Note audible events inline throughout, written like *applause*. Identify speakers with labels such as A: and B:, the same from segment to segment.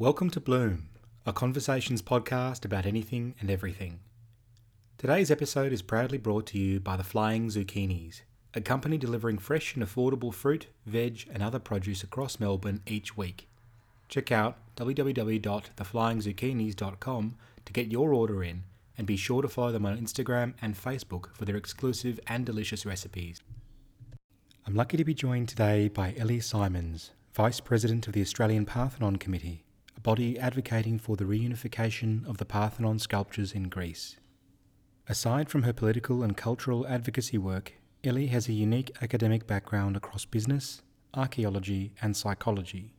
A: Welcome to Bloom, a conversations podcast about anything and everything. Today's episode is proudly brought to you by the Flying Zucchinis, a company delivering fresh and affordable fruit, veg, and other produce across Melbourne each week. Check out www.theflyingzucchinis.com to get your order in, and be sure to follow them on Instagram and Facebook for their exclusive and delicious recipes. I'm lucky to be joined today by Ellie Simons, Vice President of the Australian Parthenon Committee, a body advocating for the reunification of the Parthenon sculptures in Greece. Aside from her political and cultural advocacy work, Ellie has a unique academic background across business, archaeology, and psychology.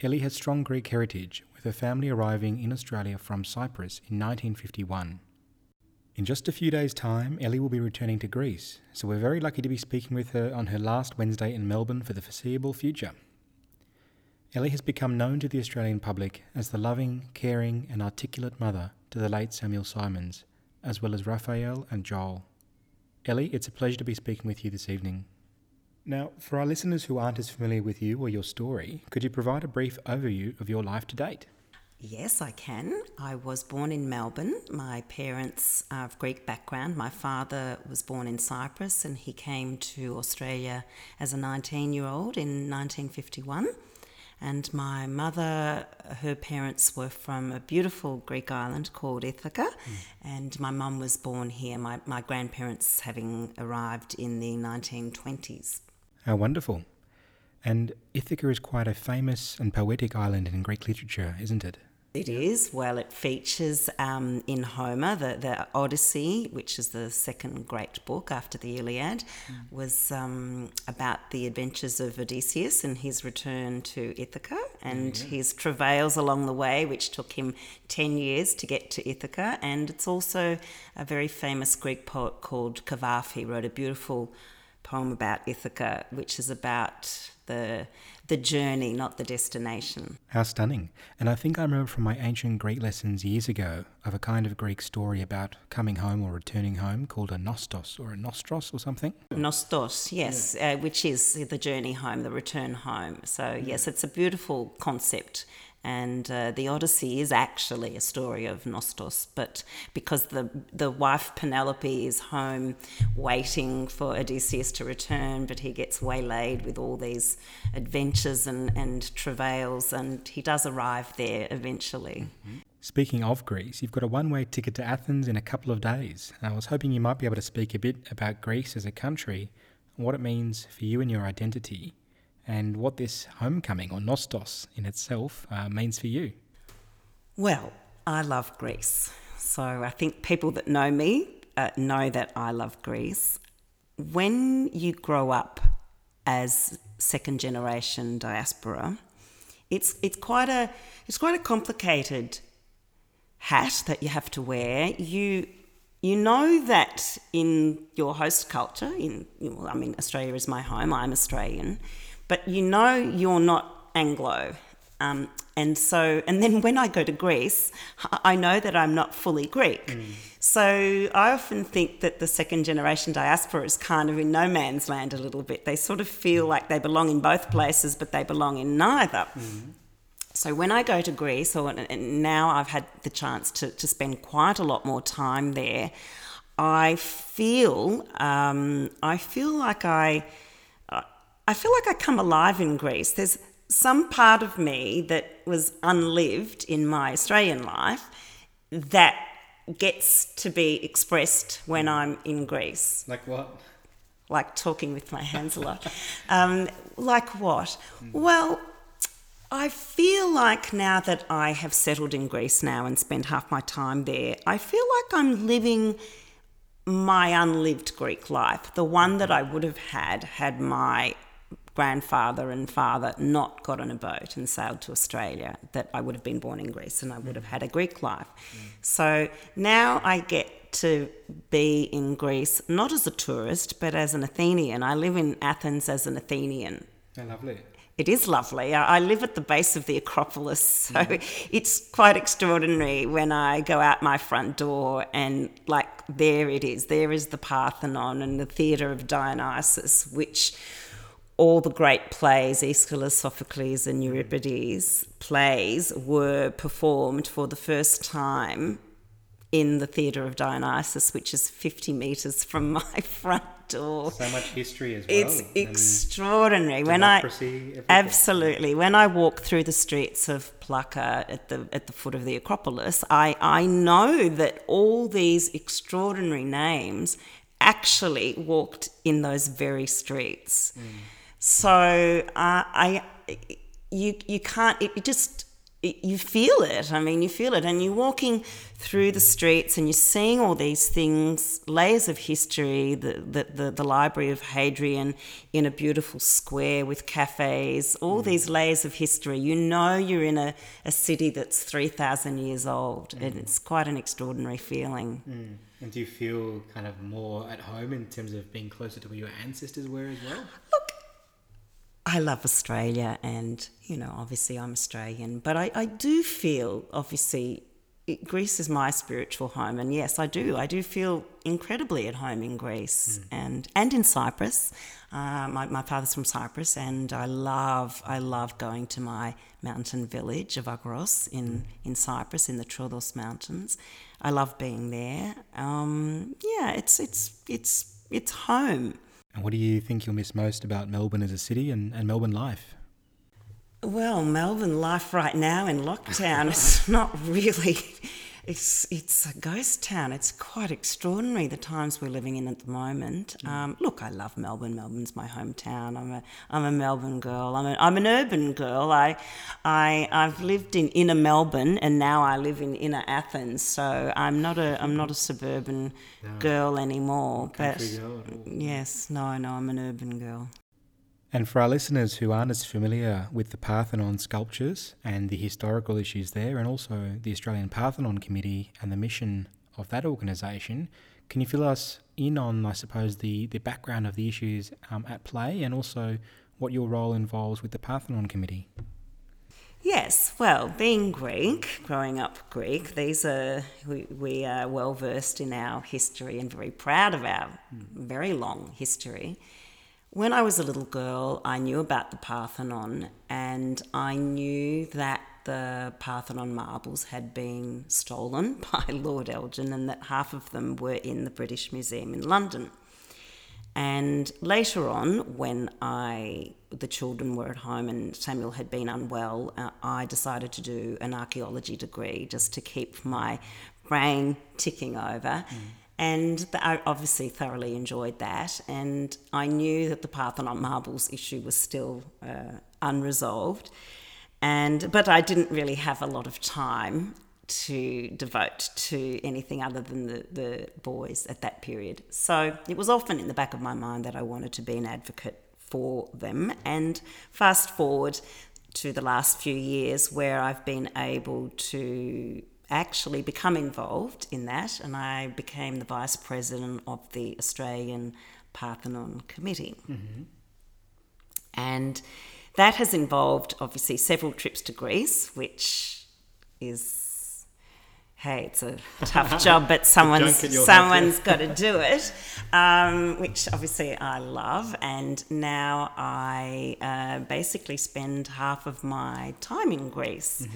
A: Ellie has strong Greek heritage, with her family arriving in Australia from Cyprus in 1951. In just a few days' time, Ellie will be returning to Greece, so we're very lucky to be speaking with her on her last Wednesday in Melbourne for the foreseeable future. Ellie has become known to the Australian public as the loving, caring, and articulate mother to the late Samuel Simons, as well as Raphael and Joel. Ellie, it's a pleasure to be speaking with you this evening. Now, for our listeners who aren't as familiar with you or your story, could you provide a brief overview of your life to date?
B: Yes, I can. I was born in Melbourne. My parents are of Greek background. My father was born in Cyprus and he came to Australia as a 19 year old in 1951. And my mother, her parents were from a beautiful Greek island called Ithaca, mm. and my mum was born here, my, my grandparents having arrived in the 1920s.
A: How wonderful. And Ithaca is quite a famous and poetic island in Greek literature, isn't it?
B: It is. Well, it features um, in Homer, the, the Odyssey, which is the second great book after the Iliad, mm. was um, about the adventures of Odysseus and his return to Ithaca and yeah. his travails along the way, which took him 10 years to get to Ithaca. And it's also a very famous Greek poet called Cavafy wrote a beautiful poem about Ithaca, which is about the the journey, not the destination.
A: How stunning. And I think I remember from my ancient Greek lessons years ago of a kind of Greek story about coming home or returning home called a nostos or a nostros or something.
B: Nostos, yes, yeah. uh, which is the journey home, the return home. So, yes, it's a beautiful concept and uh, the Odyssey is actually a story of Nostos, but because the the wife Penelope is home waiting for Odysseus to return, but he gets waylaid with all these adventures and, and travails, and he does arrive there eventually.
A: Mm-hmm. Speaking of Greece, you've got a one way ticket to Athens in a couple of days. And I was hoping you might be able to speak a bit about Greece as a country, and what it means for you and your identity, and what this homecoming or Nostos in itself uh, means for you.
B: Well, I love Greece. So I think people that know me uh, know that I love Greece. When you grow up as second generation diaspora, it's it's quite a it's quite a complicated hat that you have to wear. You you know that in your host culture, in well, I mean Australia is my home. I'm Australian but you know you're not Anglo. Um, and so, and then when I go to Greece, I know that I'm not fully Greek. Mm. So I often think that the second generation diaspora is kind of in no man's land a little bit. They sort of feel like they belong in both places, but they belong in neither. Mm. So when I go to Greece, or now I've had the chance to, to spend quite a lot more time there, I feel um, I feel like I I feel like I come alive in Greece. There's some part of me that was unlived in my Australian life that gets to be expressed when I'm in Greece.
A: Like what?
B: Like talking with my hands a lot. Um, like what? Mm. Well, I feel like now that I have settled in Greece now and spent half my time there, I feel like I'm living my unlived Greek life, the one that I would have had had my grandfather and father not got on a boat and sailed to Australia, that I would have been born in Greece and I would have had a Greek life. Mm. So now I get to be in Greece not as a tourist but as an Athenian. I live in Athens as an Athenian.
A: Yeah, lovely.
B: It is lovely. I live at the base of the Acropolis, so mm. it's quite extraordinary when I go out my front door and, like, there it is. There is the Parthenon and the Theatre of Dionysus, which all the great plays, Aeschylus, Sophocles, and Euripides plays, were performed for the first time in the Theatre of Dionysus, which is 50 metres from *laughs* my front door.
A: So much history as well.
B: It's extraordinary. When I
A: everything.
B: absolutely when I walk through the streets of Plaka at the at the foot of the Acropolis, I I know that all these extraordinary names actually walked in those very streets. Mm. So uh, I you you can't it, it just it, you feel it. I mean, you feel it, and you're walking through the streets, and you're seeing all these things, layers of history. The the the, the Library of Hadrian in a beautiful square with cafes. All these layers of history. You know, you're in a, a city that's three thousand years old, and it's quite an extraordinary feeling.
A: Mm. And do you feel kind of more at home in terms of being closer to where your ancestors were as well?
B: Look, I love Australia, and you know, obviously, I'm Australian, but I, I do feel obviously it, Greece is my spiritual home, and yes, I do. I do feel incredibly at home in Greece and and in Cyprus. Uh, my, my father's from Cyprus, and I love I love going to my mountain village of Agros in in Cyprus in the Troodos Mountains. I love being there. Um, yeah, it's it's it's it's home.
A: And what do you think you'll miss most about Melbourne as a city and, and Melbourne life?
B: Well, Melbourne life right now in lockdown is *laughs* not really. It's it's a ghost town. It's quite extraordinary the times we're living in at the moment. Um, look, I love Melbourne. Melbourne's my hometown. I'm a I'm a Melbourne girl. I'm a, I'm an urban girl. I I I've lived in inner Melbourne and now I live in inner Athens. So I'm not a I'm not a suburban girl anymore. But
A: girl
B: yes, no, no, I'm an urban girl.
A: And for our listeners who aren't as familiar with the Parthenon sculptures and the historical issues there, and also the Australian Parthenon Committee and the mission of that organisation, can you fill us in on, I suppose, the, the background of the issues um, at play and also what your role involves with the Parthenon Committee?
B: Yes, well, being Greek, growing up Greek, these are we, we are well versed in our history and very proud of our very long history. When I was a little girl, I knew about the Parthenon, and I knew that the Parthenon marbles had been stolen *laughs* by Lord Elgin, and that half of them were in the British Museum in London. And later on, when I the children were at home and Samuel had been unwell, uh, I decided to do an archaeology degree just to keep my brain ticking over. And I obviously thoroughly enjoyed that. And I knew that the Parthenon marbles issue was still uh, unresolved. And but I didn't really have a lot of time to devote to anything other than the, the boys at that period. So it was often in the back of my mind that I wanted to be an advocate for them. And fast forward to the last few years where I've been able to actually become involved in that, and I became the vice president of the Australian Parthenon Committee. And that has involved obviously several trips to Greece, which is hey, it's a tough *laughs* job, but someone's
A: junket you'll have to-
B: someone's got to do it, um, which obviously I love. And now I uh, basically spend half of my time in Greece,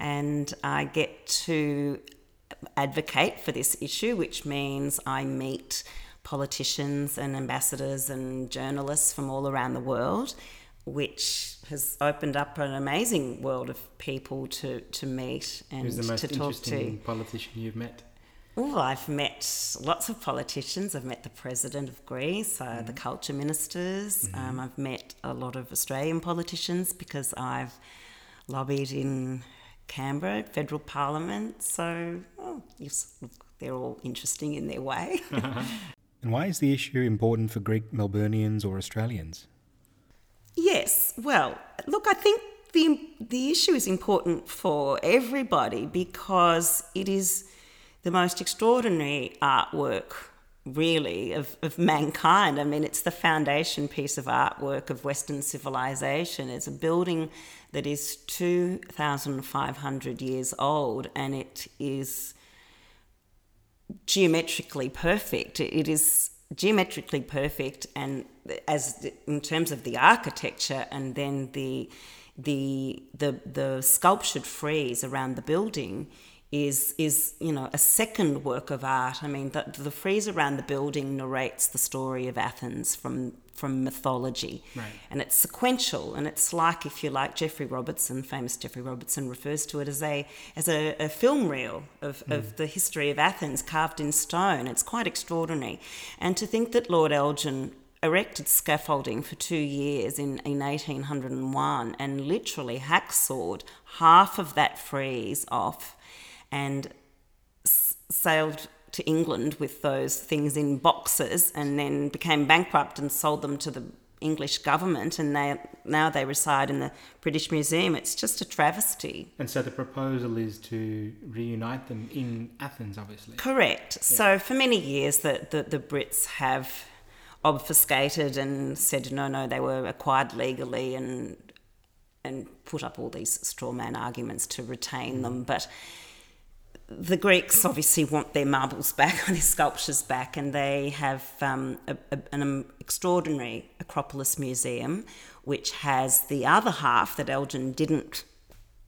B: and I get to advocate for this issue, which means I meet politicians and ambassadors and journalists from all around the world, which has opened up an amazing world of people to, to meet and
A: Who's the most
B: to talk to.
A: interesting politician you've met?
B: Oh, I've met lots of politicians. I've met the president of Greece, uh, the culture ministers. Um, I've met a lot of Australian politicians because I've lobbied in Canberra, federal parliament. So, oh, yes, they're all interesting in their way. *laughs*
A: And why is the issue important for Greek Melburnians or Australians?
B: Yes, well, look, I think the the issue is important for everybody because it is the most extraordinary artwork really of, of mankind. I mean, it's the foundation piece of artwork of Western civilization. It's a building that is 2,500 years old and it is geometrically perfect. It is geometrically perfect, and as in terms of the architecture, and then the the the the sculptured frieze around the building is is you know a second work of art. I mean, the, the frieze around the building narrates the story of Athens from from mythology,
A: right.
B: and it's sequential, and it's like if you like Geoffrey Robertson, famous Geoffrey Robertson refers to it as a as a, a film reel of, mm. of the history of Athens carved in stone. It's quite extraordinary, and to think that Lord Elgin erected scaffolding for two years in, in 1801 and literally hacksawed half of that frieze off and s- sailed to England with those things in boxes and then became bankrupt and sold them to the English government and they now they reside in the British Museum. It's just a travesty.
A: And so the proposal is to reunite them in Athens, obviously.
B: Correct. Yeah. So for many years the, the, the Brits have obfuscated and said no, no, they were acquired legally and and put up all these straw man arguments to retain them. Mm. But the Greeks obviously want their marbles back, *laughs* their sculptures back, and they have um, a, a, an extraordinary Acropolis museum, which has the other half that Elgin didn't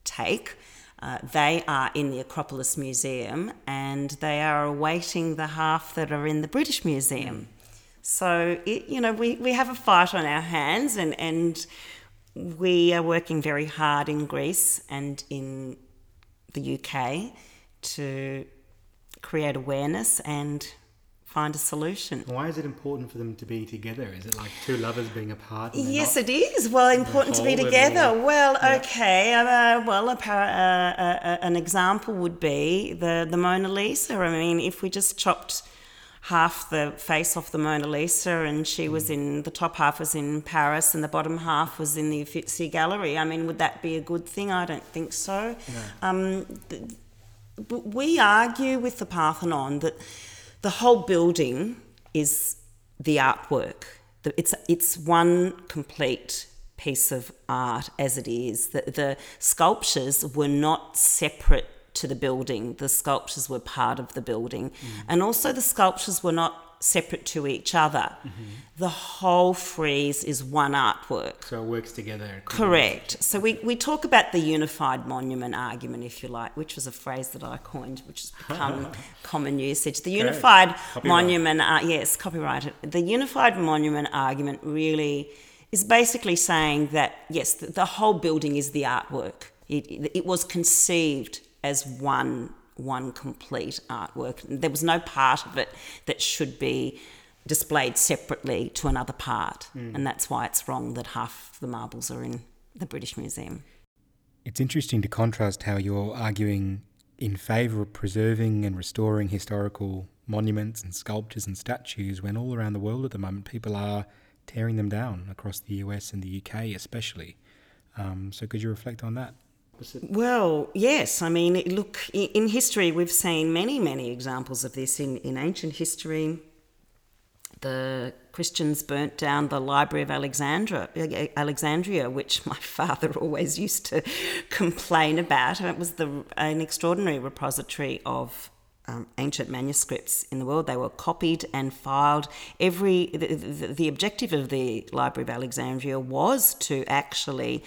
B: take. Uh, they are in the Acropolis Museum and they are awaiting the half that are in the British Museum. So, it, you know, we, we have a fight on our hands and, and we are working very hard in Greece and in the UK to create awareness and find a solution.
A: Why is it important for them to be together? Is it like two lovers being apart?
B: Yes, it is. Well, important to be together. Well, yeah. okay. Uh, well, a par- uh, uh, an example would be the the Mona Lisa. I mean, if we just chopped half the face off the Mona Lisa, and she was mm. in the top half was in Paris, and the bottom half was in the Uffizi Gallery. I mean, would that be a good thing? I don't think so. No. Um, th- we argue with the Parthenon that the whole building is the artwork. It's it's one complete piece of art as it is. The, the sculptures were not separate to the building. The sculptures were part of the building, mm. and also the sculptures were not separate to each other. Mm-hmm. The whole frieze is one artwork.
A: So it works together.
B: Correct. So we, we talk about the unified monument argument, if you like, which was a phrase that I coined, which has become *laughs* common usage. The unified monument, uh, yes, copyrighted. The unified monument argument really is basically saying that, yes, the, the whole building is the artwork. It, it, it was conceived as one one complete artwork. There was no part of it that should be displayed separately to another part, mm. and that's why it's wrong that half the marbles are in the British Museum.
A: It's interesting to contrast how you're arguing in favour of preserving and restoring historical monuments and sculptures and statues when all around the world at the moment people are tearing them down across the US and the UK, especially. Um, so, could you reflect on that?
B: Well, yes. I mean, look, in history, we've seen many, many examples of this. In, in ancient history, the Christians burnt down the Library of Alexandria, Alexandria, which my *laughs* father always used to complain about. It was the, an extraordinary repository of um, ancient manuscripts in the world. They were copied and filed. Every the, the, the, objective of the Library of Alexandria was to actually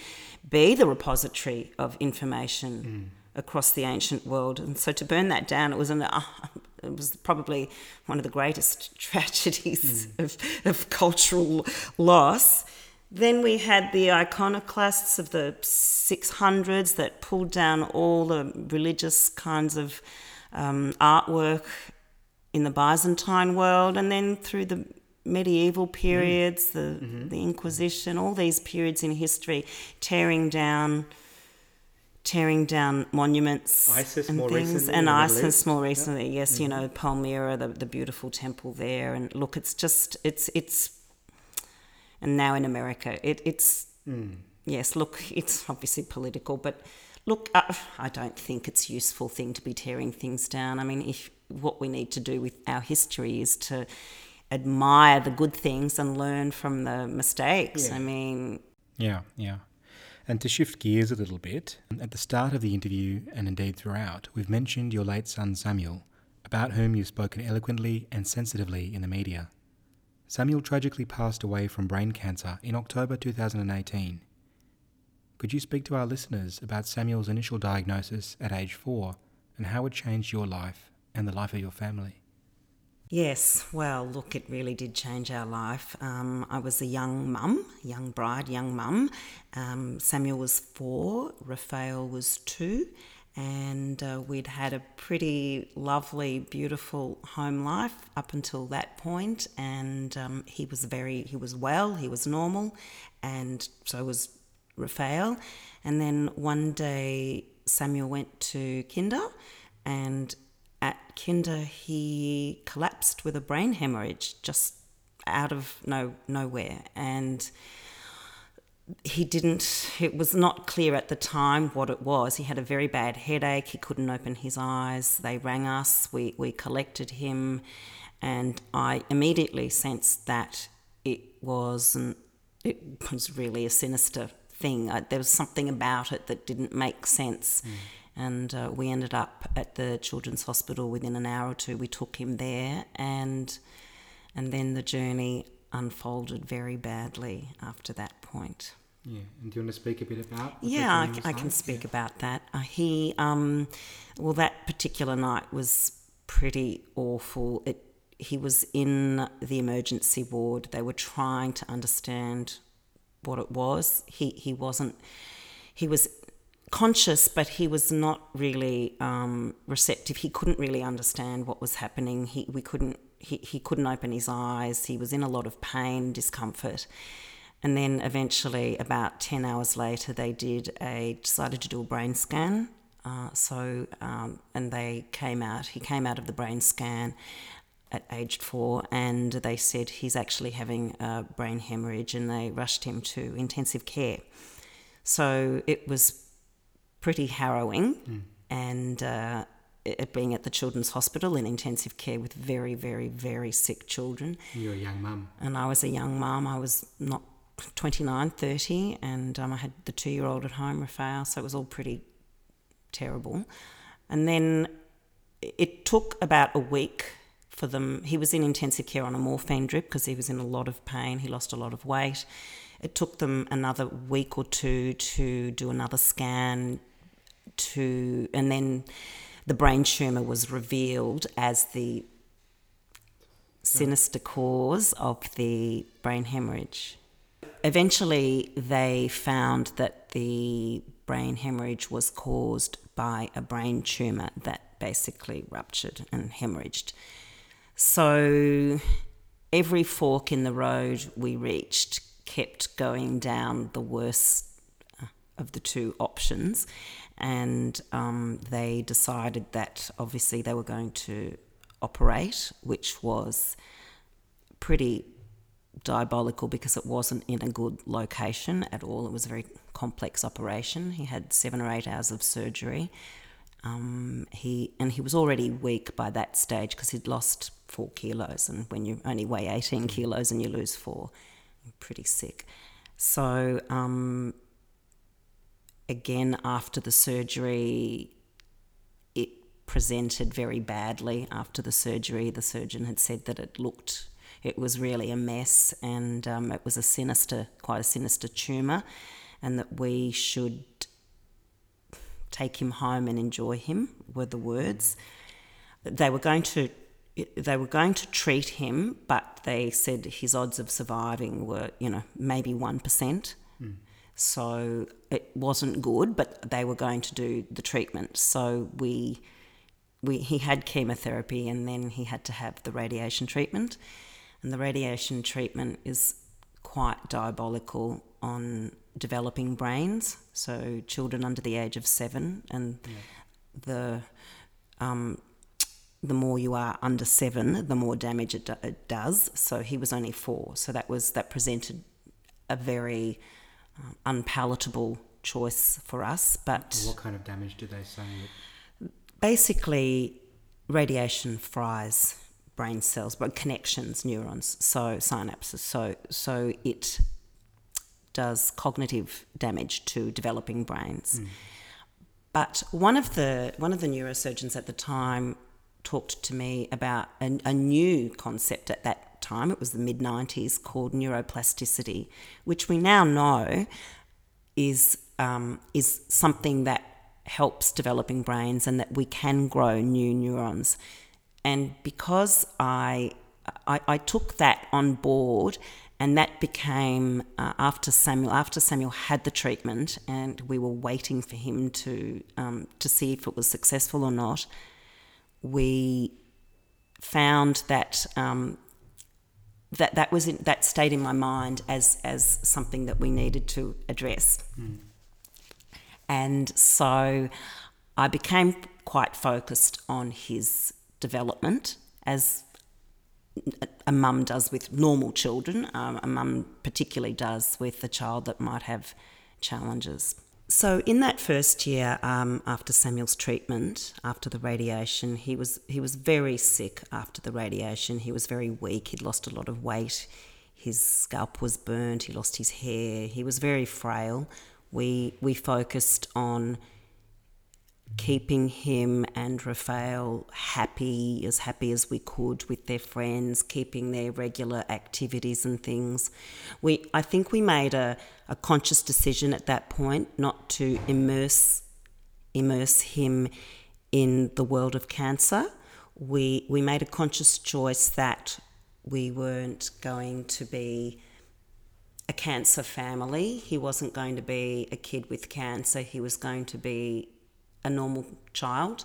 B: be the repository of information mm. across the ancient world. And so to burn that down, it was an uh, it was probably one of the greatest *laughs* tragedies mm. of, of cultural loss. Then we had the iconoclasts of the 600s that pulled down all the religious kinds of um, artwork in the Byzantine world, and then through the medieval periods, mm. the mm-hmm. the Inquisition, all these periods in history, tearing down, tearing down monuments
A: ISIS
B: and
A: things,
B: and ISIS more recently. Yep. Yes, mm-hmm. you know Palmyra, the the beautiful temple there, and look, it's just it's it's, and now in America, it it's mm. yes, look, *laughs* it's obviously political, but Look, uh, I don't think it's a useful thing to be tearing things down. I mean, if what we need to do with our history is to admire the good things and learn from the mistakes. Yeah. I mean,
A: yeah, yeah. And to shift gears a little bit, at the start of the interview and indeed throughout, we've mentioned your late son Samuel, about whom you've spoken eloquently and sensitively in the media. Samuel tragically passed away from brain cancer in October 2018. Could you speak to our listeners about Samuel's initial diagnosis at age four and how it changed your life and the life of your family?
B: Yes, well, look, it really did change our life. Um, I was a young mum, young bride, young mum. Um, Samuel was four, Raphael was two, and uh, we'd had a pretty lovely, beautiful home life up until that point. And um, he was very, he was well, he was normal, and so was Raphael. And then one day, Samuel went to Kinder, and Kinder, he collapsed with a brain hemorrhage just out of no nowhere, and he didn't. It was not clear at the time what it was. He had a very bad headache. He couldn't open his eyes. They rang us. We we collected him, and I immediately sensed that it wasn't. It was really a sinister thing. I, there was something about it that didn't make sense. Mm and uh, we ended up at the children's hospital within an hour or two. We took him there, and and then the journey unfolded very badly after that point.
A: Yeah, and do you want to speak a bit about?
B: Yeah, I, I, can speak yeah. about that. Uh, he, um, well, that particular night was pretty awful. It, he was in the emergency ward. They were trying to understand what it was. He he wasn't. He was conscious, but he was not really um, receptive. He couldn't really understand what was happening. He we couldn't he, he couldn't open his eyes. He was in a lot of pain, discomfort. And then eventually, about 10 hours later, they did a decided to do a brain scan. Uh, so, um, and they came out, he came out of the brain scan at aged four, and they said he's actually having a brain hemorrhage, and they rushed him to intensive care. So it was pretty harrowing. Mm. And uh, it being at the Children's Hospital in intensive care with very, very, very sick children.
A: You're a young mum.
B: And I was a young mum. I was not 29, 30, and um, I had the two year old at home, Raphael, so it was all pretty terrible. And then it took about a week for them. He was in intensive care on a morphine drip because he was in a lot of pain. He lost a lot of weight. It took them another week or two to do another scan, to, and then the brain tumour was revealed as the sinister cause of the brain hemorrhage. Eventually, they found that the brain hemorrhage was caused by a brain tumour that basically ruptured and hemorrhaged. So, every fork in the road we reached kept going down the worst of the two options and um, they decided that obviously they were going to operate, which was pretty diabolical because it wasn't in a good location at all. It was a very complex operation. He had seven or eight hours of surgery. Um, he and he was already weak by that stage because he'd lost four kilos, and when you only weigh eighteen kilos and you lose four, pretty sick. So um, again, after the surgery, it presented very badly. After the surgery, the surgeon had said that it looked, it was really a mess and um, it was a sinister, quite a sinister tumour, and that we should take him home and enjoy him, were the words. They were going to they were going to treat him, but they said his odds of surviving were, you know, maybe 1%. Mm. So it wasn't good, but they were going to do the treatment. So we, we, he had chemotherapy and then he had to have the radiation treatment. And the radiation treatment is quite diabolical on developing brains, so children under the age of seven, and yeah. the um, the more you are under seven, the more damage it, do- it, does. So he was only four, so that was that presented a very uh, unpalatable choice for us. But
A: what kind of damage do they say?
B: Basically, radiation fries brain cells, but connections, neurons, so synapses. So so it does cognitive damage to developing brains. Mm. But one of the one of the neurosurgeons at the time talked to me about a, a new concept at that time, it was the mid 90s, called neuroplasticity, which we now know is, um, is something that helps developing brains and that we can grow new neurons. And because I, I, I took that on board and that became uh, after Samuel. After Samuel had the treatment, and we were waiting for him to um, to see if it was successful or not. We found that um, that that was in, that stayed in my mind as as something that we needed to address. Mm. And so I became quite focused on his development as a mum does with normal children, um, a mum particularly does with a child that might have challenges. So in that first year um, after Samuel's treatment, after the radiation, he was he was very sick after the radiation. He was very weak. He'd lost a lot of weight. His scalp was burned. He lost his hair. He was very frail. We we focused on keeping him and Raphael happy, as happy as we could with their friends, keeping their regular activities and things. We, I think we made a, a conscious decision at that point not to immerse immerse him in the world of cancer. We we made a conscious choice that we weren't going to be a cancer family. He wasn't going to be a kid with cancer. He was going to be a normal child.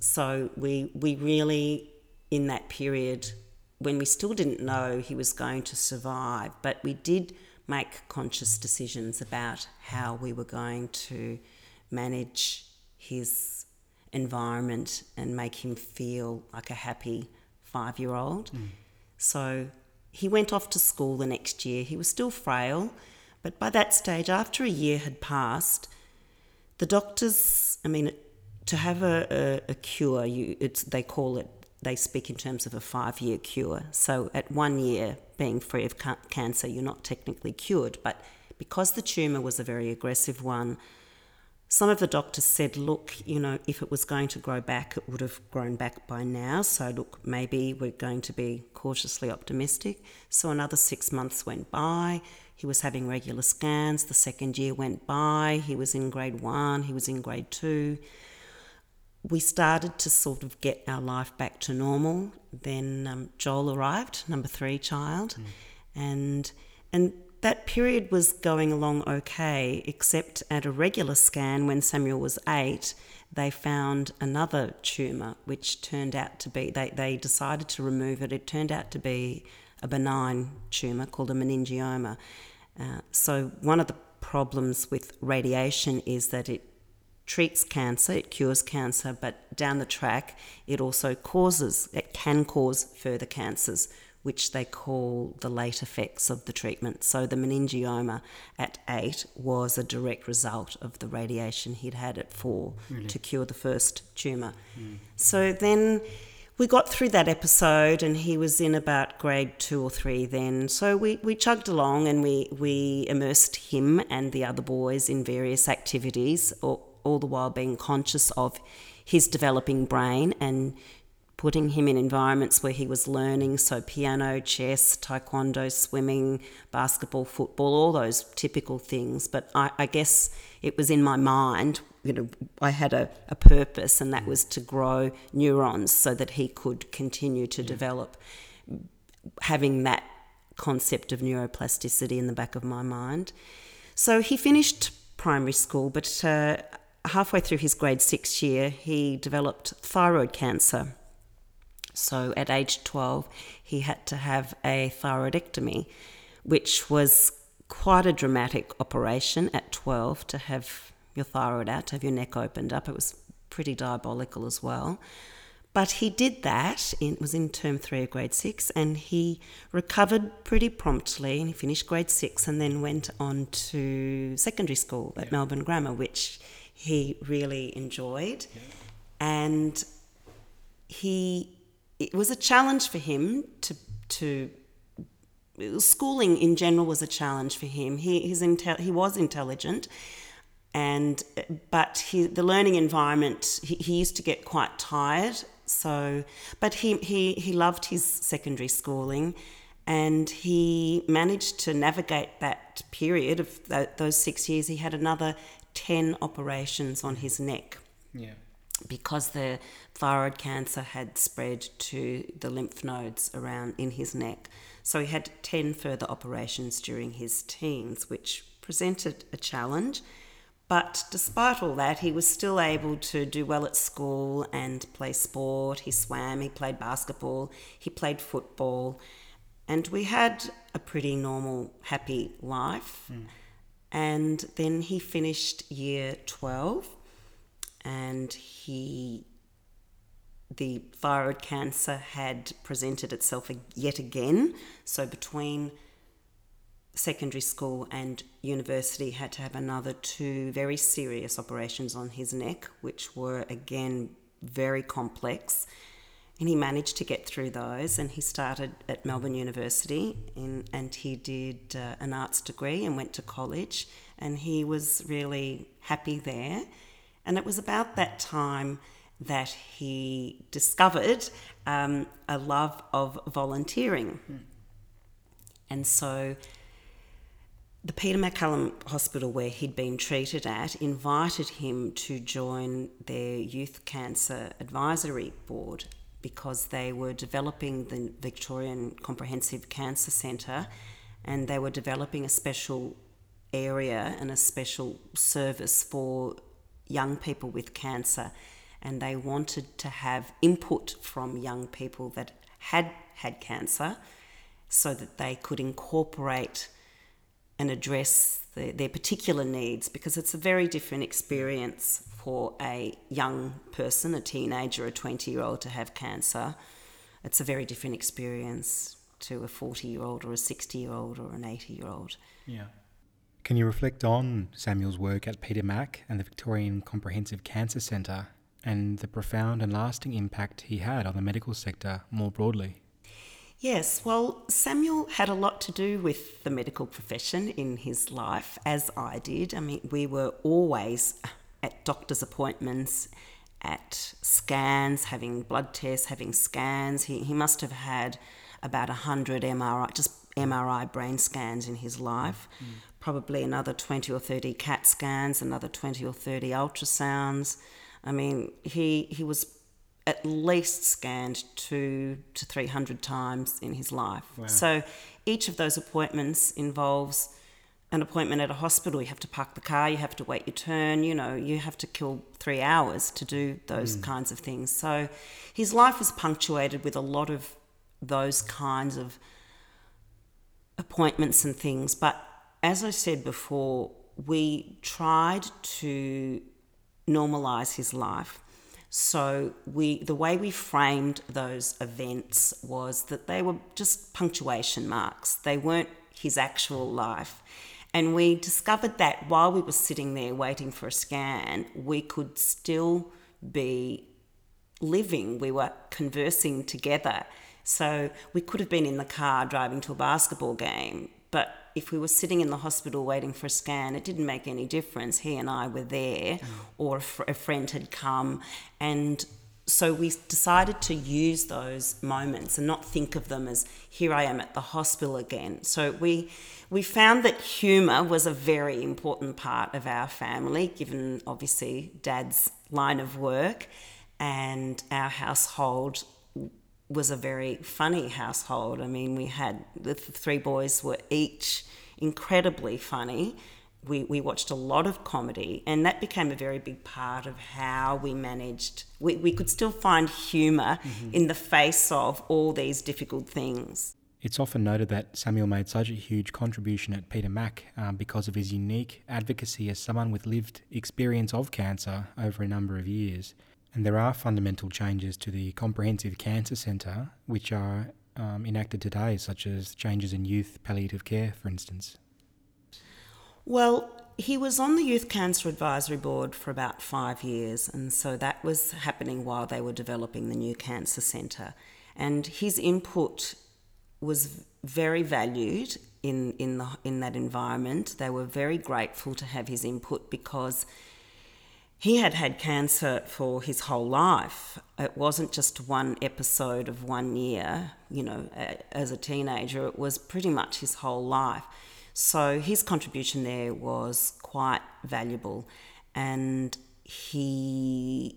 B: So we we really in that period when we still didn't know he was going to survive, but we did make conscious decisions about how we were going to manage his environment and make him feel like a happy five year old. Mm. So he went off to school the next year. He was still frail, but by that stage, after a year had passed, the doctors, I mean, to have a, a, a cure, you, it's, they call it, they speak in terms of a five year cure. So at one year being free of ca- cancer, you're not technically cured. But because the tumour was a very aggressive one, some of the doctors said, look, you know, if it was going to grow back, it would have grown back by now. So, look, maybe we're going to be cautiously optimistic. So, another six months went by. He was having regular scans. The second year went by. He was in grade one, he was in grade two. We started to sort of get our life back to normal. Then um, Joel arrived, number three child, mm. and and that period was going along okay, except at a regular scan when Samuel was eight, they found another tumour, which turned out to be, they, they decided to remove it. It turned out to be a benign tumour called a meningioma. Uh, so, one of the problems with radiation is that it treats cancer, it cures cancer, but down the track, it also causes, it can cause further cancers, which they call the late effects of the treatment. So, the meningioma at eight was a direct result of the radiation he'd had at four really? to cure the first tumour. Mm. So, then we got through that episode and he was in about grade two or three then. So we, we chugged along and we, we immersed him and the other boys in various activities, all, all the while being conscious of his developing brain and putting him in environments where he was learning. So, piano, chess, taekwondo, swimming, basketball, football, all those typical things. But I, I guess it was in my mind you know, I had a, a purpose, and that was to grow neurons so that he could continue to yeah. develop. Having that concept of neuroplasticity in the back of my mind. So he finished primary school, but uh, halfway through his grade six year, he developed thyroid cancer. So at age 12, he had to have a thyroidectomy, which was quite a dramatic operation at 12 to have your thyroid out, to have your neck opened up. It was pretty diabolical as well. But he did that, it was in term three of grade six, and he recovered pretty promptly. And he finished grade six and then went on to secondary school at yeah. Melbourne Grammar, which he really enjoyed. Yeah. And he, it was a challenge for him to, to schooling in general was a challenge for him. He, he's intel- he was intelligent and but he, the learning environment he, he, used to get quite tired So, but he, he, he loved his secondary schooling and he managed to navigate that period of th- those six years. He had another 10 operations on his neck.
A: Yeah.
B: Because the thyroid cancer had spread to the lymph nodes around in his neck. So he had 10 further operations during his teens, which presented a challenge. But despite all that, he was still able to do well at school and play sport. He swam, he played basketball, he played football. And we had a pretty normal, happy life. Mm. And then he finished year 12 and he the thyroid cancer had presented itself yet again. So between secondary school and university had to have another two very serious operations on his neck, which were again very complex. And he managed to get through those, and he started at Melbourne University, in, and he did uh, an arts degree and went to college, and he was really happy there. And it was about that time that he discovered um, a love of volunteering. Mm. And so the Peter MacCallum Hospital, where he'd been treated at, invited him to join their Youth Cancer Advisory Board because they were developing the Victorian Comprehensive Cancer Centre and they were developing a special area and a special service for young people with cancer. And they wanted to have input from young people that had had cancer so that they could incorporate and address the, their particular needs because it's a very different experience for a young person, a teenager, a 20 year old to have cancer. It's a very different experience to a 40 year old or a 60 year old or an 80 year old.
A: Yeah. Can you reflect on Samuel's work at Peter Mac and the Victorian Comprehensive Cancer Centre and the profound and lasting impact he had on the medical sector more broadly?
B: Yes, well, Samuel had a lot to do with the medical profession in his life, as I did. I mean, we were always at doctor's appointments, at scans, having blood tests, having scans. He, he must have had about 100 MRI, just MRI brain scans in his life, mm. probably another 20 or 30 CAT scans, another 20 or 30 ultrasounds. I mean, he, he was at least scanned two to 300 times in his life. Wow. So each of those appointments involves an appointment at a hospital, you have to park the car, you have to wait your turn, you know, you have to kill three hours to do those mm. kinds of things. So his life was punctuated with a lot of those kinds of appointments and things. But as I said before, we tried to normalize his life. So we the way we framed those events was that they were just punctuation marks. They weren't his actual life. And we discovered that while we were sitting there waiting for a scan, we could still be living. We were conversing together. So we could have been in the car driving to a basketball game, but if we were sitting in the hospital waiting for a scan, it didn't make any difference. He and I were there, mm. or a, fr- a friend had come, and so we decided to use those moments and not think of them as here I am at the hospital again. So we we found that humour was a very important part of our family, given obviously Dad's line of work, and our household was a very funny household. I mean, we had the three boys were each incredibly funny we, we watched a lot of comedy, and that became a very big part of how we managed. We, we could still find humor mm-hmm. in the face of all these difficult things.
A: It's often noted that Samuel made such a huge contribution at Peter Mac um, because of his unique advocacy as someone with lived experience of cancer over a number of years. And there are fundamental changes to the Comprehensive Cancer Centre which are um, enacted today, such as changes in youth palliative care, for instance.
B: Well, he was on the Youth Cancer Advisory Board for about five years, and so that was happening while they were developing the new cancer centre. And his input was very valued in, in, the, in that environment. They were very grateful to have his input because he had had cancer for his whole life. It wasn't just one episode of one year, you know, as a teenager, it was pretty much his whole life. So his contribution there was quite valuable and he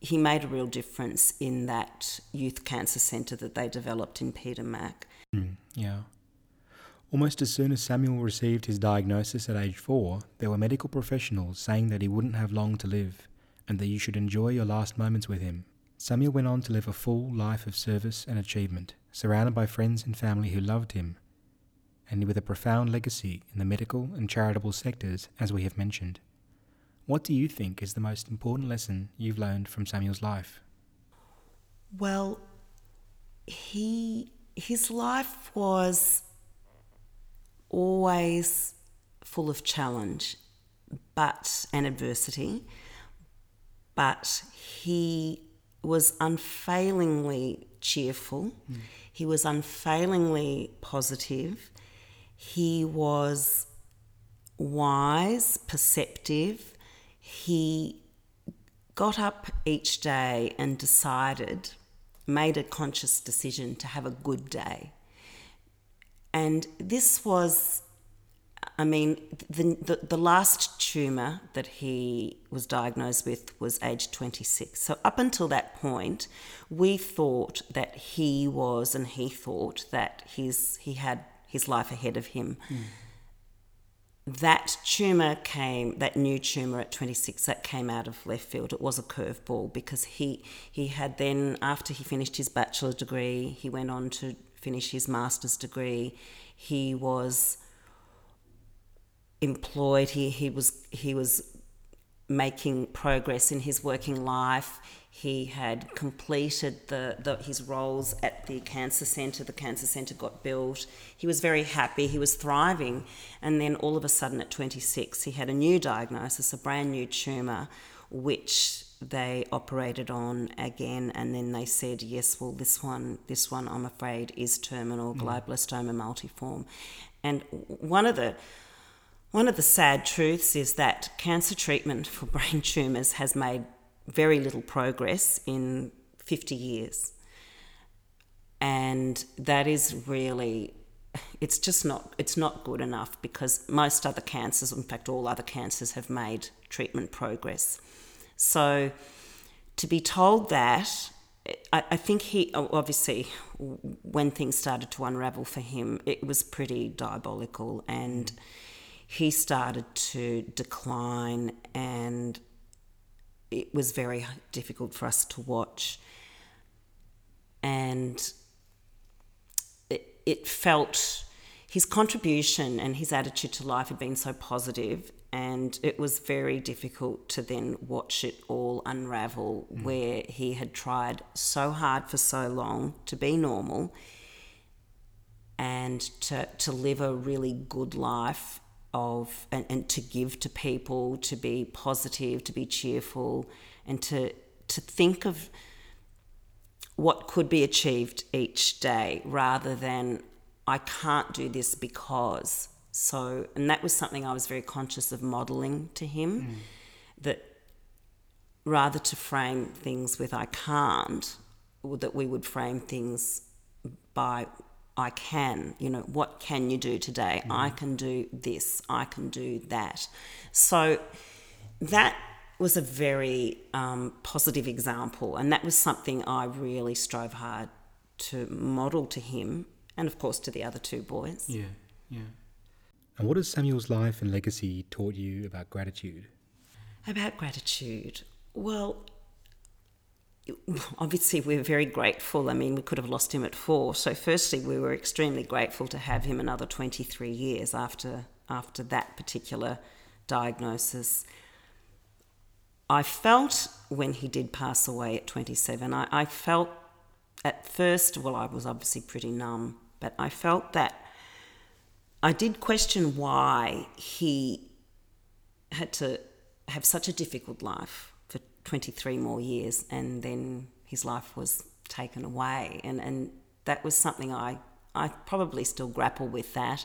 B: he made a real difference in that youth cancer centre that they developed in Peter Mac.
A: Mm, yeah. Almost as soon as Samuel received his diagnosis at age four, there were medical professionals saying that he wouldn't have long to live and that you should enjoy your last moments with him. Samuel went on to live a full life of service and achievement, surrounded by friends and family who loved him, and with a profound legacy in the medical and charitable sectors, as we have mentioned. What do you think is the most important lesson you've learned from Samuel's life?
B: Well, he his life was always full of challenge but and adversity. But he was unfailingly cheerful. Mm. he was unfailingly positive. He was wise perceptive. He got up each day and decided made a conscious decision to have a good day and this was, I mean, the, the, the last tumour that he was diagnosed with was age 26. So up until that point, we thought that he was, and he thought that his, he had his life ahead of him. Mm. That tumour came, that new tumour at 26, that came out of left field. It was a curveball because he, he had then, after he finished his bachelor degree, he went on to finish his master's degree. He was employed. He, he was he was making progress in his working life. He had completed the, the, his roles at the cancer centre. The cancer centre got built. He was very happy. He was thriving. And then all of a sudden, at 26, he had a new diagnosis, a brand new tumour, which they operated on again and then they said yes well this one this one i'm afraid is terminal mm. glioblastoma multiforme. And one of the one of the sad truths is that cancer treatment for *laughs* brain tumours has made very little progress in 50 years. And that is really it's just not it's not good enough because most other cancers in fact all other cancers have made treatment progress so to be told that, I, I think he obviously, when things started to unravel for him, it was pretty diabolical and he started to decline and it was very difficult for us to watch. And it, it felt his contribution and his attitude to life had been so positive and it was very difficult to then watch it all unravel mm. where he had tried so hard for so long to be normal and to, to live a really good life of and, and to give to people to be positive to be cheerful and to to think of what could be achieved each day rather than I can't do this because so, and that was something I was very conscious of modeling to him mm. that rather to frame things with I can't, that we would frame things by I can, you know, what can you do today? Mm. I can do this, I can do that. So that was a very um, positive example, and that was something I really strove hard to model to him, and of course to the other two boys.
A: Yeah, yeah. And what has Samuel's life and legacy taught you about gratitude?
B: About gratitude? Well, *laughs* obviously we're very grateful. I mean, we could have lost him at four. So, firstly, we were extremely grateful to have him another 23 years after after that particular diagnosis. I felt when he did pass away at 27, I, I felt at first, well, I was obviously pretty numb, but I felt that I did question why he had to have such a difficult life for 23 more years and then his life was taken away. And, and that was something I, I probably still grapple with that.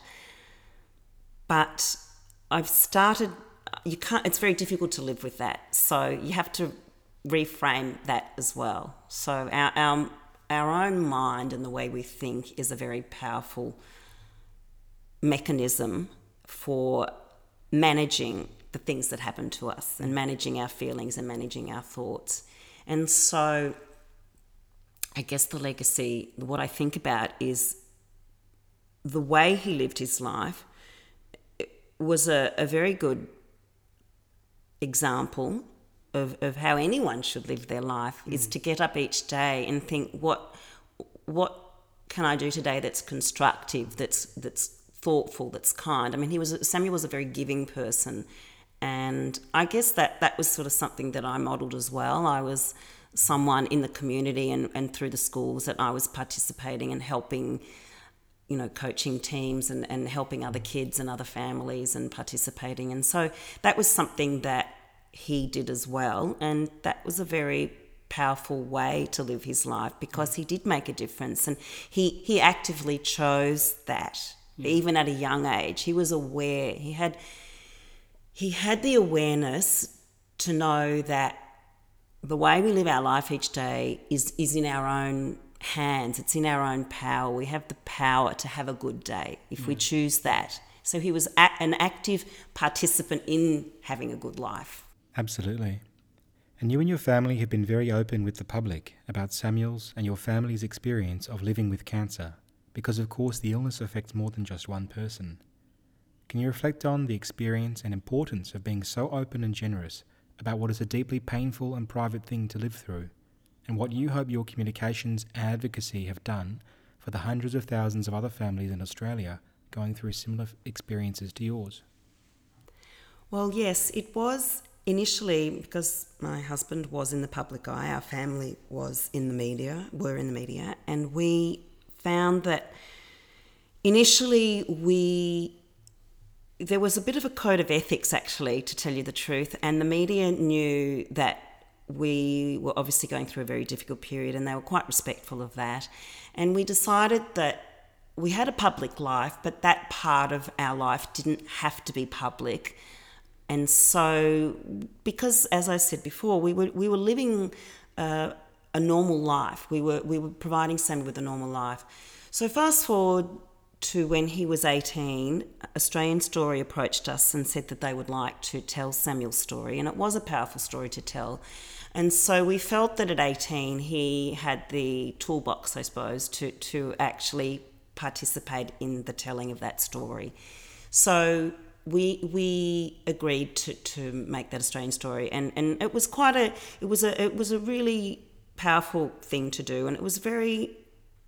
B: But I've started you can't. It's very difficult to live with that. So you have to reframe that as well. So our our our own mind and the way we think is a very powerful mechanism for managing the things that happen to us and managing our feelings and managing our thoughts. And so I guess the legacy, what I think about is the way he lived his life was a, a very good example of, of how anyone should live their life mm. is to get up each day and think what what can I do today that's constructive, that's that's thoughtful, that's kind. I mean, he was Samuel was a very giving person, and I guess that that was sort of something that I modelled as well. I was someone in the community and, and through the schools that I was participating and helping, you know, coaching teams and, and helping other kids and other families and participating. And so that was something that he did as well. And that was a very powerful way to live his life because he did make a difference and he, he actively chose that yeah. even at a young age. He was aware. He had he had the awareness to know that the way we live our life each day is is in our own hands. It's in our own power. We have the power to have a good day if we hmm. choose that. So he was a- an active participant in having a good life.
A: Absolutely. And you and your family have been very open with the public about Samuel's and your family's experience of living with cancer, because of course the illness affects more than just one person. Can you reflect on the experience and importance of being so open and generous about what is a deeply painful and private thing to live through, and what you hope your communications and advocacy have done for the hundreds of thousands of other families in Australia going through similar experiences to yours?
B: Well, yes, it was initially, because my husband was in the public eye, our family was in the media, were in the media, and we found that initially we there was a bit of a code of ethics actually to tell you the truth and the media knew that we were obviously going through a very difficult period and they were quite respectful of that. And we decided that we had a public life but that part of our life didn't have to be public and so, because as I said before, we were we were living uh, a normal life. We were we were providing Sammy with a normal life. So fast forward to when he was 18, Australian Story approached us and said that they would like to tell Samuel's story, and it was a powerful story to tell. And so we felt that at 18 he had the toolbox, I suppose, to, to actually participate in the telling of that story. So we we agreed to, to make that Australian story, and, and it was quite a it was a it was a really powerful thing to do, and it was very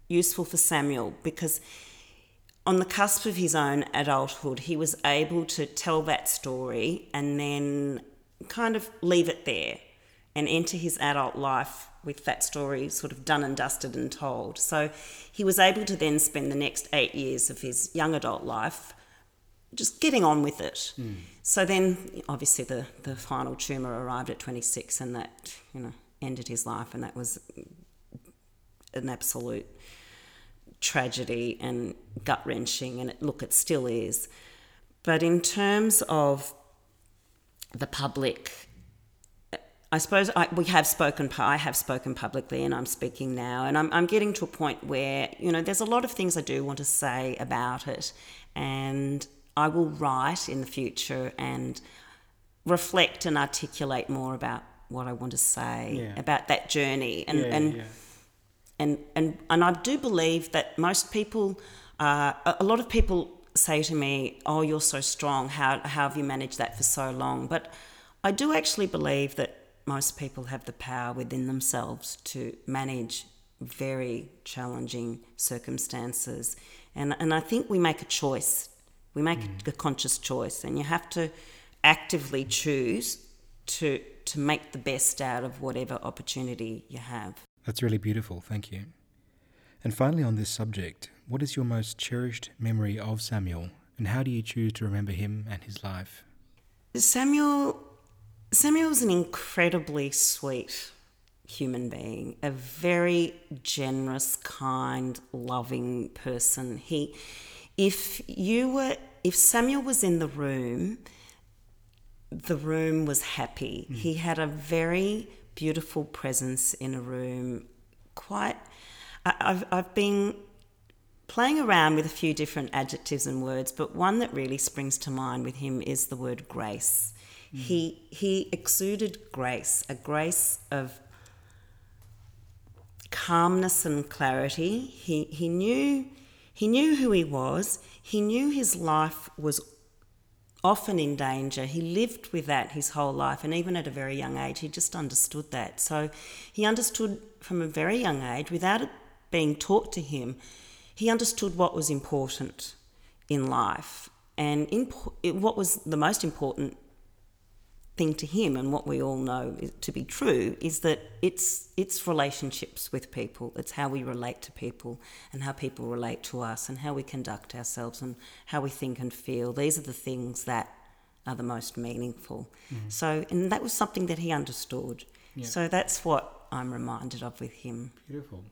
B: useful for Samuel because on the cusp of his own adulthood, he was able to tell that story and then kind of leave it there and enter his adult life with that story sort of done and dusted and told. So he was able to then spend the next eight years of his young adult life just getting on with it. Mm. So then, obviously, the, the final tumour arrived at 26, and that you know ended his life, and that was an absolute tragedy and gut wrenching. And it, look, it still is. But in terms of the public, I suppose I, we have spoken. I have spoken publicly, and I'm speaking now, and I'm, I'm getting to a point where you know there's a lot of things I do want to say about it, and I will write in the future and reflect and articulate more about what I want to say yeah. about that journey and yeah, and, yeah. and and and I do believe that most people uh, a lot of people say to me oh you're so strong how how have you managed that for so long but I do actually believe that most people have the power within themselves to manage very challenging circumstances and and I think we make a choice we make mm. a conscious choice, and you have to actively choose to to make the best out of whatever opportunity you have.
A: That's really beautiful. Thank you. And finally, on this subject, what is your most cherished memory of Samuel, and how do you choose to remember him and his life?
B: Samuel, Samuel was an incredibly sweet human being, a very generous, kind, loving person. He if you were if Samuel was in the room, the room was happy.
A: Mm.
B: He had a very beautiful presence in a room. Quite, I've, I've been playing around with a few different adjectives and words, but one that really springs to mind with him is the word grace. He he exuded grace, a grace of calmness and clarity. He he knew he knew who he was. He knew his life was often in danger. He lived with that his whole life, and even at a very young age, he just understood that. So he understood from a very young age, without it being taught to him, he understood what was important in life. And in, what was the most important thing to him, and what we all know to be true, is that it's it's relationships with people. It's how we relate to people, and how people relate to us, and how we conduct ourselves, and how we think and feel. These are the things that are the most meaningful. Mm-hmm. So, and that was something that he understood. So that's what I'm reminded of with him.
A: Beautiful.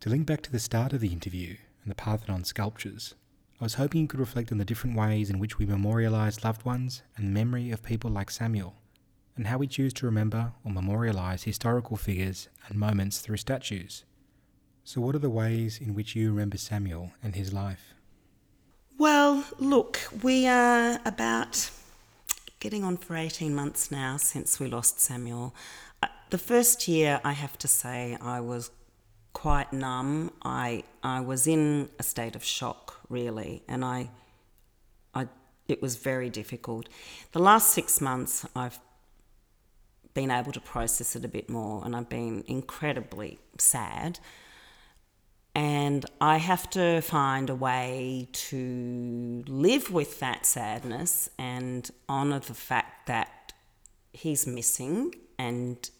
A: To link back to the start of the interview and the Parthenon sculptures, I was hoping you could reflect on the different ways in which we memorialise loved ones and the memory of people like Samuel, and how we choose to remember or memorialise historical figures and moments through statues. So, what are the ways in which you remember Samuel and his life?
B: Well, look, we are about getting on for 18 months now since we lost Samuel. Uh, The first year, I have to say, I was quite numb. I, I was in a state of shock, really, and I, I, it was very difficult. The last six months, I've been able to process it a bit more, and I've been incredibly sad and I have to find a way to live with that sadness and honour the fact that he's missing and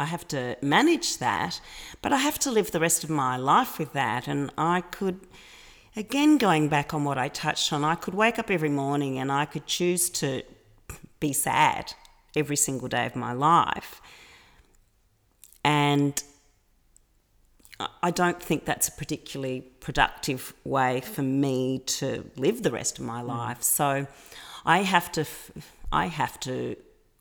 B: I have to manage that, but I have to live the rest of my life with that. And I could, again, going back on what I touched on, I could wake up every morning and I could choose to be sad every single day of my life. And I don't think that's a particularly productive way for me to live the rest of my mm. life. So I have to, I have to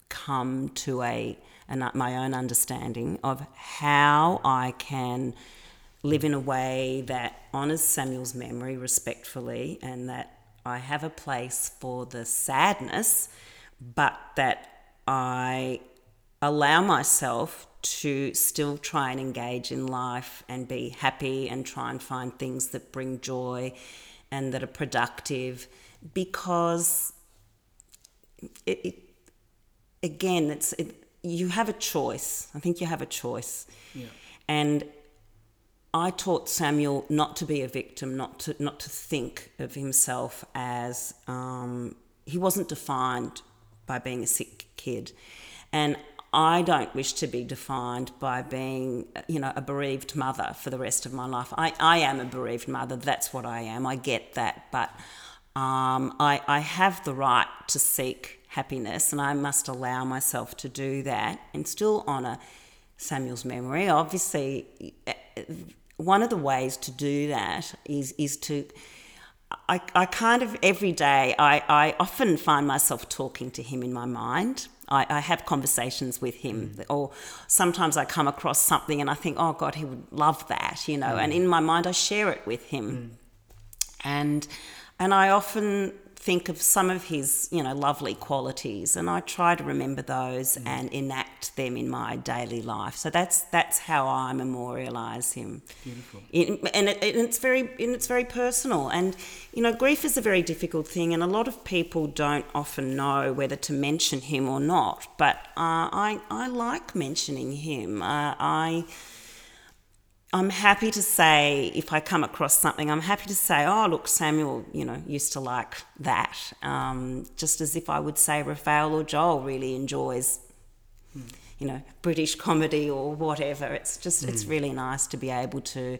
B: come to a, an, my own understanding of how I can live in a way that honours Samuel's memory respectfully and that I have a place for the sadness, but that I allow myself to still try and engage in life and be happy and try and find things that bring joy and that are productive because it, it again it's it, you have a choice i think you have a choice
A: Yeah.
B: and I taught Samuel not to be a victim, not to not to think of himself as um, he wasn't defined by being a sick kid, and I don't wish to be defined by being, you know, a bereaved mother for the rest of my life. I, I am a bereaved mother. That's what I am. I get that, but um, I I have the right to seek happiness, and I must allow myself to do that and still honour Samuel's memory. Obviously, one of the ways to do that is is to I, I kind of every day I, I often find myself talking to him in my mind. I, I have conversations with him, mm. or sometimes I come across something and I think, oh God, he would love that, you know. And mm. in my mind, I share it with him, mm. and and I often think of some of his, you know, lovely qualities, and I try to remember those and enact them in my daily life. So that's that's how I memorialise him.
A: Beautiful.
B: It, and, it, and it's very and it's very personal. And you know, grief is a very difficult thing, and a lot of people don't often know whether to mention him or not. But uh, I I like mentioning him. Uh, I. I'm happy to say if I come across something, I'm happy to say, oh look, Samuel, you know, used to like that. Um, just as if I would say Raphael or Joel really enjoys, you know, British comedy or whatever. It's just it's really nice to be able to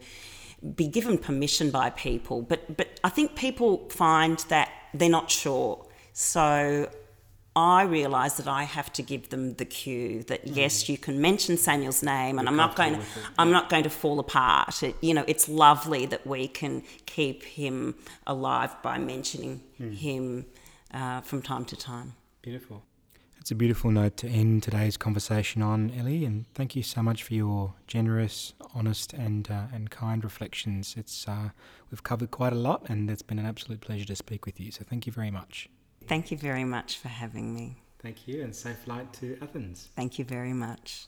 B: be given permission by people. But but I think people find that they're not sure. So I realise that I have to give them the cue that mm. yes, you can mention Samuel's name, and You're I'm not going to. I'm not going to fall apart. It, you know, it's lovely that we can keep him alive by mentioning mm. him uh, from time to time.
A: Beautiful. It's a beautiful note to end today's conversation on Ellie, and thank you so much for your generous, honest, and uh, and kind reflections. It's uh, we've covered quite a lot, and it's been an absolute pleasure to speak with you. So thank you very much.
B: Thank you very much for having me.
A: Thank you, and safe flight to Athens.
B: Thank you very much.